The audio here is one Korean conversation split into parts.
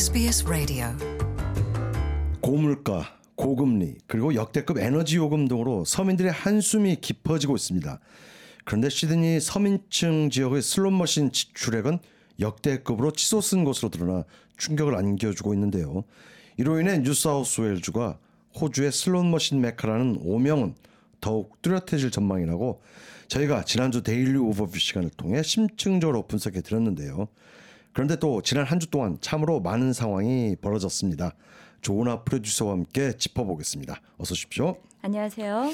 SBS 라디오 고물가, 고금리, 그리고 역대급 에너지 요금 등으로 서민들의 한숨이 깊어지고 있습니다. 그런데 시드니 서민층 지역의 슬롯머신 지출액은 역대급으로 치솟은 것으로 드러나 충격을 안겨주고 있는데요. 이로 인해 뉴사우스웨일주가 호주의 슬롯머신 메카라는 오명은 더욱 뚜렷해질 전망이라고 저희가 지난주 Daily Overview 시간을 통해 심층적으로 분석해 드렸는데요. 그런데 또 지난 한 주 동안 참으로 많은 상황이 벌어졌습니다. 조은아 프로듀서와 함께 짚어보겠습니다. 어서 오십시오. 안녕하세요.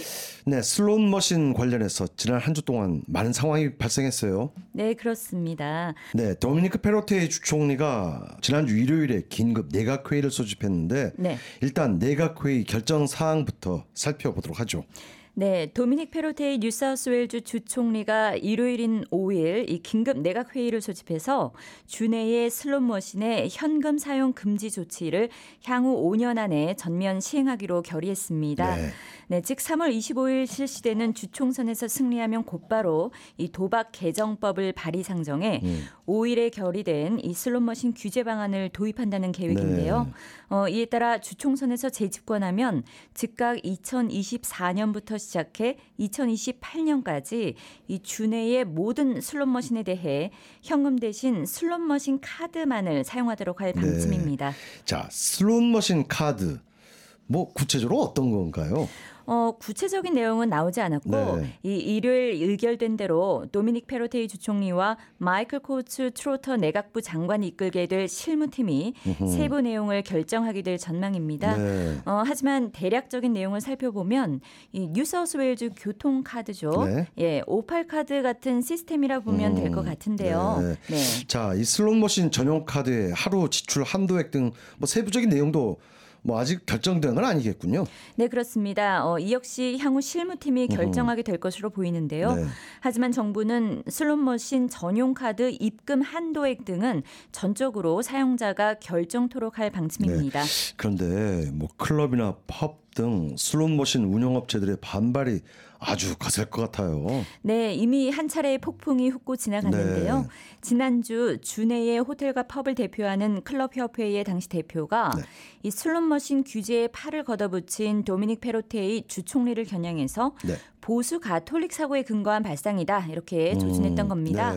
네, 슬롯 머신 관련해서 지난 한 주 동안 많은 상황이 발생했어요. 네, 그렇습니다. 네, 도미니크 페로테이 주총리가 지난주 일요일에 긴급 내각 회의를 소집했는데 네. 일단 내각 회의 결정 사항부터 살펴보도록 하죠. 네, 도미닉 페로테이 뉴사우스웨일주 주총리가 일요일인 5일 이 긴급 내각 회의를 소집해서 주내의 슬롯머신의 현금 사용 금지 조치를 향후 5년 안에 전면 시행하기로 결의했습니다. 네. 네, 즉 3월 25일 실시되는 주총선에서 승리하면 곧바로 이 도박 개정법을 발의 상정해 음. 5일에 결의된 이 슬롯머신 규제 방안을 도입한다는 계획인데요. 네. 어, 이에 따라 주총선에서 재집권하면 즉각 2024년부터 시작해 2028년까지 이 주내의 모든 슬롯머신에 대해 현금 대신 슬롯머신 카드만을 사용하도록 할 방침입니다. 자, 슬롯머신 카드. 뭐 구체적으로 어떤 건가요? 어, 구체적인 내용은 나오지 않았고 네. 이 일요일 의결된 대로 도미닉 페로테이 주총리와 마이클 코츠 트로터 내각부 장관이 이끌게 될 실무팀이 세부 내용을 결정하게 될 전망입니다. 네. 어, 하지만 대략적인 내용을 살펴보면 이 뉴사우스웨일즈 교통 카드죠. 네. 예, 오팔 카드 같은 시스템이라 보면 될것 같은데요. 네. 네. 자, 이 슬롯머신 전용 카드의 하루 지출 한도액 등 뭐 세부적인 내용도 뭐 아직 결정된 건 아니겠군요. 네, 그렇습니다. 어, 이 역시 향후 실무팀이 결정하게 될 것으로 보이는데요. 네. 하지만 정부는 슬롯머신 전용 카드 입금 한도액 등은 전적으로 사용자가 결정토록 할 방침입니다. 그런데 뭐 클럽이나 펍 등 슬롯머신 운영업체들의 반발이 아주 거셀 것 같아요. 네, 이미 한 차례 폭풍이 훅고 지나갔는데요. 네. 지난주 주내의 호텔과 펍을 대표하는 클럽협회의 당시 대표가 네. 이 슬롯머신 규제에 팔을 걷어붙인 도미닉 페로테의 주총리를 겨냥해서 네. 보수 가톨릭 사고에 근거한 발상이다 이렇게 조준했던 겁니다.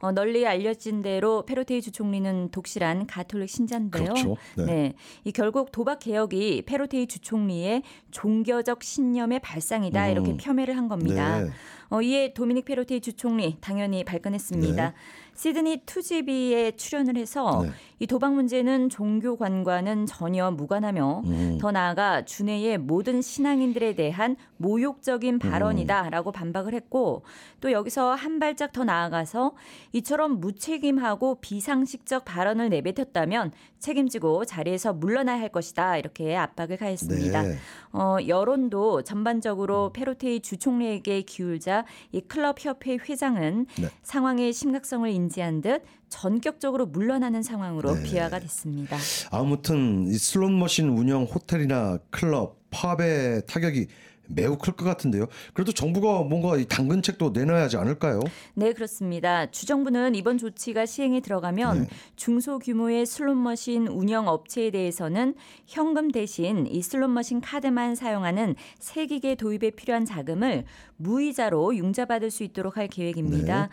네. 어, 널리 알려진 대로 페로테이 주총리는 독실한 가톨릭 신자인데요. 그렇죠. 네. 이 결국 도박 개혁이 페로테이 주총리의 종교적 신념의 발상이다 이렇게 폄훼를 한 겁니다. 음. 네. 어, 이에 도미닉 페로테이 주총리 당연히 발끈했습니다. 네. 시드니 투지비에 출연을 해서 네. 이 도박 문제는 종교관과는 전혀 무관하며 음. 더 나아가 주내의 모든 신앙인들에 대한 모욕적인 발언이다라고 반박을 했고 또 여기서 한 발짝 더 나아가서 이처럼 무책임하고 비상식적 발언을 내뱉었다면 책임지고 자리에서 물러나야 할 것이다 이렇게 압박을 가했습니다. 네. 어, 여론도 전반적으로 페로테이 주총리에게 기울자 이 클럽 협회 회장은 네. 상황의 심각성을 인지한 듯 전격적으로 물러나는 상황으로 네. 비화가 됐습니다. 아무튼 이 슬롯머신 운영 호텔이나 클럽, 펍의 타격이 매우 클 것 같은데요. 그래도 정부가 뭔가 이 당근책도 내놔야 하지 않을까요? 네, 그렇습니다. 주정부는 이번 조치가 시행에 들어가면 네. 중소규모의 슬롯머신 운영 업체에 대해서는 현금 대신 이 슬롯머신 카드만 사용하는 세기계 도입에 필요한 자금을 무이자로 융자받을 수 있도록 할 계획입니다. 네.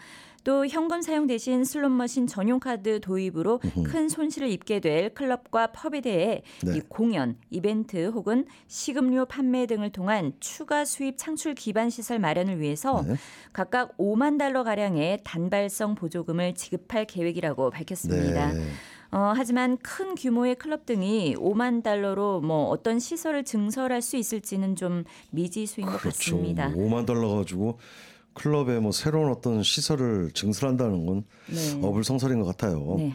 또 현금 사용 대신 슬롯머신 전용 카드 도입으로 큰 손실을 입게 될 클럽과 펍에 대해 네. 이 공연, 이벤트 혹은 식음료 판매 등을 통한 추가 수입 창출 기반 시설 마련을 위해서 네. 각각 5만 달러 가량의 단발성 보조금을 지급할 계획이라고 밝혔습니다. 네. 어, 하지만 큰 규모의 클럽 등이 5만 달러로 뭐 어떤 시설을 증설할 수 있을지는 좀 미지수인 것 그렇죠. 같습니다. 뭐 5만 달러 가지고 클럽에 뭐 새로운 어떤 시설을 증설한다는 건 네. 어불성설인 것 같아요. 네.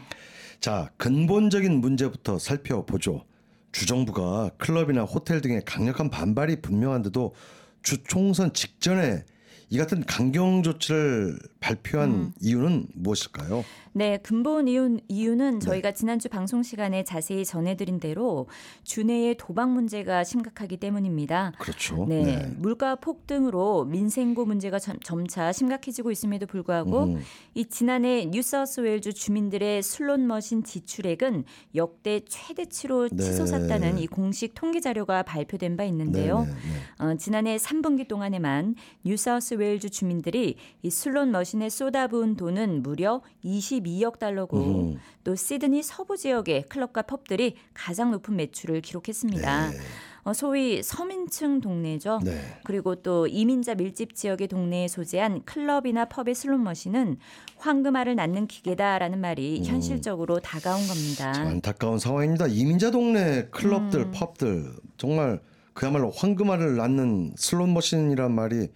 자, 근본적인 문제부터 살펴보죠. 주정부가 클럽이나 호텔 등의 강력한 반발이 분명한데도 주 총선 직전에 이 같은 강경 조치를 발표한 음. 이유는 무엇일까요? 네, 근본 이유, 이유는 저희가 지난주 방송 시간에 자세히 전해드린 대로 주내의 도박 문제가 심각하기 때문입니다. 그렇죠. 네, 물가 폭등으로 민생고 문제가 점, 점차 심각해지고 있음에도 불구하고 음. 이 지난해 뉴사우스웨일주 주민들의 슬롯 머신 지출액은 역대 최대치로 네. 치솟았다는 이 공식 통계 자료가 발표된 바 있는데요. 네, 네, 네. 어, 지난해 3분기 동안에만 뉴사우스 웨일주 주민들이 이 슬롯 머신에 쏟아부은 돈은 무려 22억 달러고 음. 또 시드니 서부 지역의 클럽과 펍들이 가장 높은 매출을 기록했습니다. 어, 소위 서민층 동네죠. 네. 그리고 또 이민자 밀집 지역의 동네에 소재한 클럽이나 펍의 슬롯 머신은 황금알을 낳는 기계다라는 말이 음. 현실적으로 다가온 겁니다. 참 안타까운 상황입니다. 이민자 동네 클럽들, 음. 펍들 정말 그야말로 황금알을 낳는 슬롯 머신이란 말이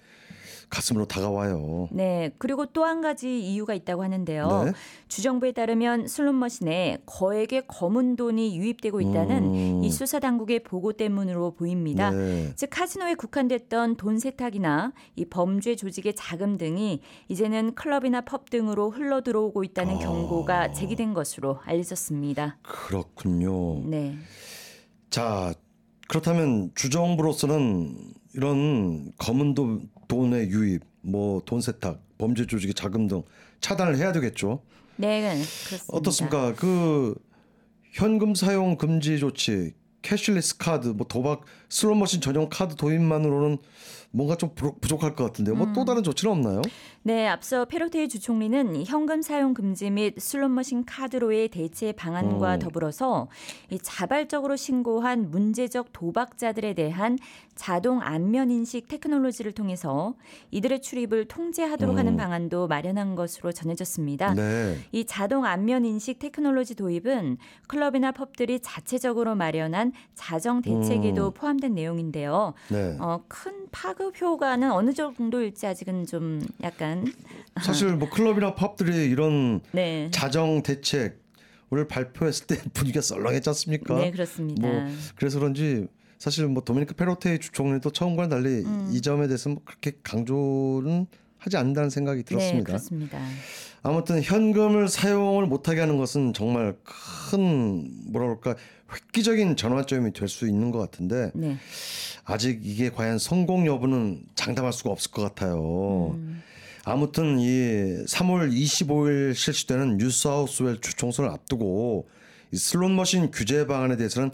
가슴으로 다가와요. 네, 그리고 또 한 가지 이유가 있다고 하는데요. 네. 주정부에 따르면 슬롯 머신에 거액의 검은 돈이 유입되고 있다는 음. 이 수사 당국의 보고 때문으로 보입니다. 네. 즉 카지노에 국한됐던 돈 세탁이나 이 범죄 조직의 자금 등이 이제는 클럽이나 펍 등으로 흘러 들어오고 있다는 아. 경고가 제기된 것으로 알려졌습니다. 그렇군요. 네. 자, 그렇다면 주정부로서는 이런 검은 돈, 돈의 유입, 뭐 돈 세탁, 범죄 조직의 자금 등 차단을 해야 되겠죠. 네, 그렇습니다. 어떻습니까? 그 현금 사용 금지 조치, cashless 카드, 뭐 도박, 슬롯머신 전용 카드 도입만으로는 뭔가 좀 부족- 부족할 것 같은데요. 뭐 음. 또 다른 조치는 없나요? 네, 앞서 페로테이 주총리는 이 현금 사용 금지 및 슬롯머신 카드로의 대체 방안과 음. 더불어서 이 자발적으로 신고한 문제적 도박자들에 대한 자동 안면 인식 테크놀로지를 통해서 이들의 출입을 통제하도록 음. 하는 방안도 마련한 것으로 전해졌습니다. 네. 이 자동 안면 인식 테크놀로지 도입은 클럽이나 펍들이 자체적으로 마련한 자정 대책에도 음. 포함된 내용인데요. 네. 어, 큰 파급 효과는 어느 정도일지 아직은 좀 약간 사실 뭐 클럽이나 펍들이 이런 네. 자정 대책을 발표했을 때 분위기가 썰렁했지 않습니까? 네, 그렇습니다. 뭐 그래서 그런지 사실 뭐 도미니크 페로테이 주총리도 처음과는 달리 음. 이 점에 대해서 뭐 그렇게 강조는 하지 않는다는 생각이 네, 들었습니다. 그렇습니다. 아무튼 현금을 사용을 못하게 하는 것은 정말 큰 뭐라 그럴까 획기적인 전환점이 될 수 있는 것 같은데 네. 아직 이게 과연 성공 여부는 장담할 수가 없을 것 같아요. 음. 아무튼 이 3월 25일 실시되는 뉴사우스웰 주총선을 앞두고 이 슬롯 머신 규제 방안에 대해서는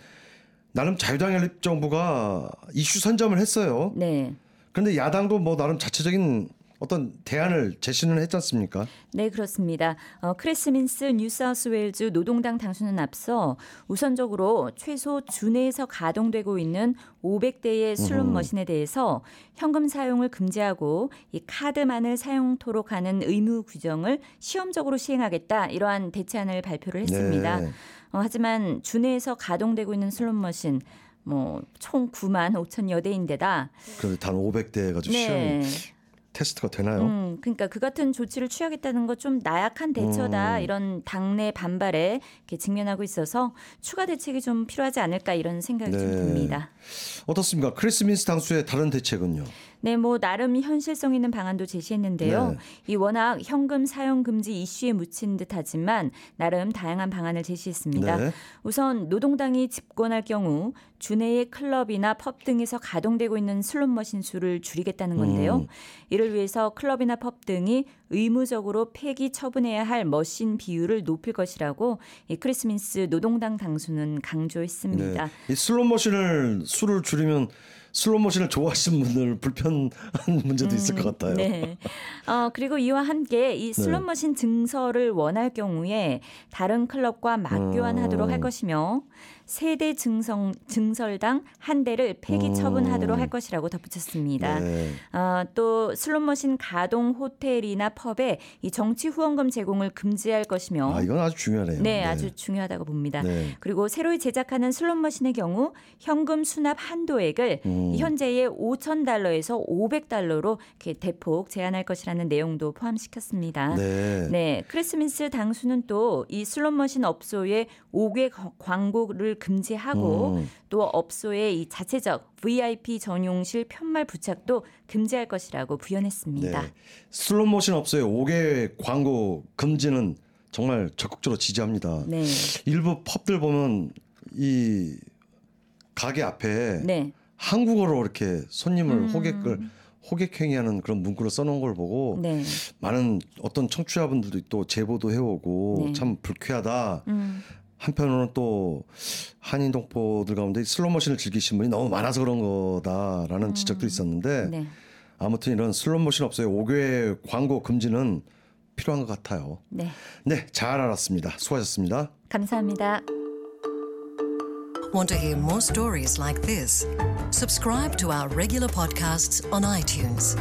나름 자유당 연립 정부가 이슈 선점을 했어요. 네. 그런데 야당도 뭐 나름 자체적인 어떤 대안을 제시는 했지 않습니까? 네, 그렇습니다. 어, 크리스 민스 뉴사우스웨일즈 노동당 당수는 앞서 우선적으로 최소 주내에서 가동되고 있는 500대의 슬롯 머신에 대해서 현금 사용을 금지하고 이 카드만을 사용토록 하는 의무 규정을 시험적으로 시행하겠다 이러한 대체안을 발표를 했습니다. 네. 어, 하지만 주내에서 가동되고 있는 슬롯 머신 뭐 총 9만 5천여 대인데다 그런데 단 500대 가지고 시험이 테스트가 되나요? 음, 그러니까 그 같은 조치를 취하겠다는 것 좀 나약한 대처다 음. 이런 당내 반발에 직면하고 있어서 추가 대책이 좀 필요하지 않을까 이런 생각이 좀 네. 듭니다. 어떻습니까? 크리스민스 당수의 다른 대책은요? 네, 뭐 나름 현실성 있는 방안도 제시했는데요. 네. 이 워낙 현금 사용 금지 이슈에 묻힌 듯하지만 나름 다양한 방안을 제시했습니다. 네. 우선 노동당이 집권할 경우 주내의 클럽이나 펍 등에서 가동되고 있는 슬롯 머신 수를 줄이겠다는 건데요. 음. 이를 위해서 클럽이나 펍 등이 의무적으로 폐기 처분해야 할 머신 비율을 높일 것이라고 이 크리스민스 노동당 당수는 강조했습니다. 네. 이 슬롯 머신을 수를 줄이면 슬롯 머신을 좋아하시는 분들 불편한 문제도 있을 것 같아요. 네. 어, 그리고 이와 함께 이 슬롯 네. 머신 증설을 원할 경우에 다른 클럽과 맞교환하도록 할 음. 것이며 세 대 증성, 증설당 한 대를 폐기 음. 처분하도록 할 것이라고 덧붙였습니다. 네. 어, 또 슬롯머신 가동 호텔이나 펍에 이 정치 후원금 제공을 금지할 것이며 아 이건 아주 중요하네요. 네, 아주 중요하다고 봅니다. 네. 그리고 새로 제작하는 슬롯머신의 경우 현금 수납 한도액을 음. 음. 현재의 5천 달러에서 500달러로 이렇게 대폭 제한할 것이라는 내용도 포함시켰습니다. 네. 네, 크리스민스 당수는 또 이 슬롯머신 업소의 5개 광고를 금지하고 음. 또 업소의 이 자체적 VIP 전용실 편말 부착도 금지할 것이라고 부연했습니다. 네. 슬롯모션 업소의 5개 광고 금지는 정말 적극적으로 지지합니다. 네. 일부 펍들 보면 이 가게 앞에 네. 한국어로 이렇게 손님을 음. 호객을 호객행위하는 그런 문구를 써놓은 걸 보고 네. 많은 어떤 청취자분들도 또 제보도 해오고 네. 참 불쾌하다. 음. 한편으로는 또 한인 동포들 가운데 슬롯머신을 즐기신 분이 너무 많아서 그런 거다라는 지적도 있었는데 음. 네. 아무튼 이런 슬롯머신 업소의 5개 광고 금지는 필요한 것 같아요. 네. 네, 잘 알았습니다. 수고하셨습니다. 감사합니다. Want to hear more stories like this? Subscribe to our regular podcasts on iTunes.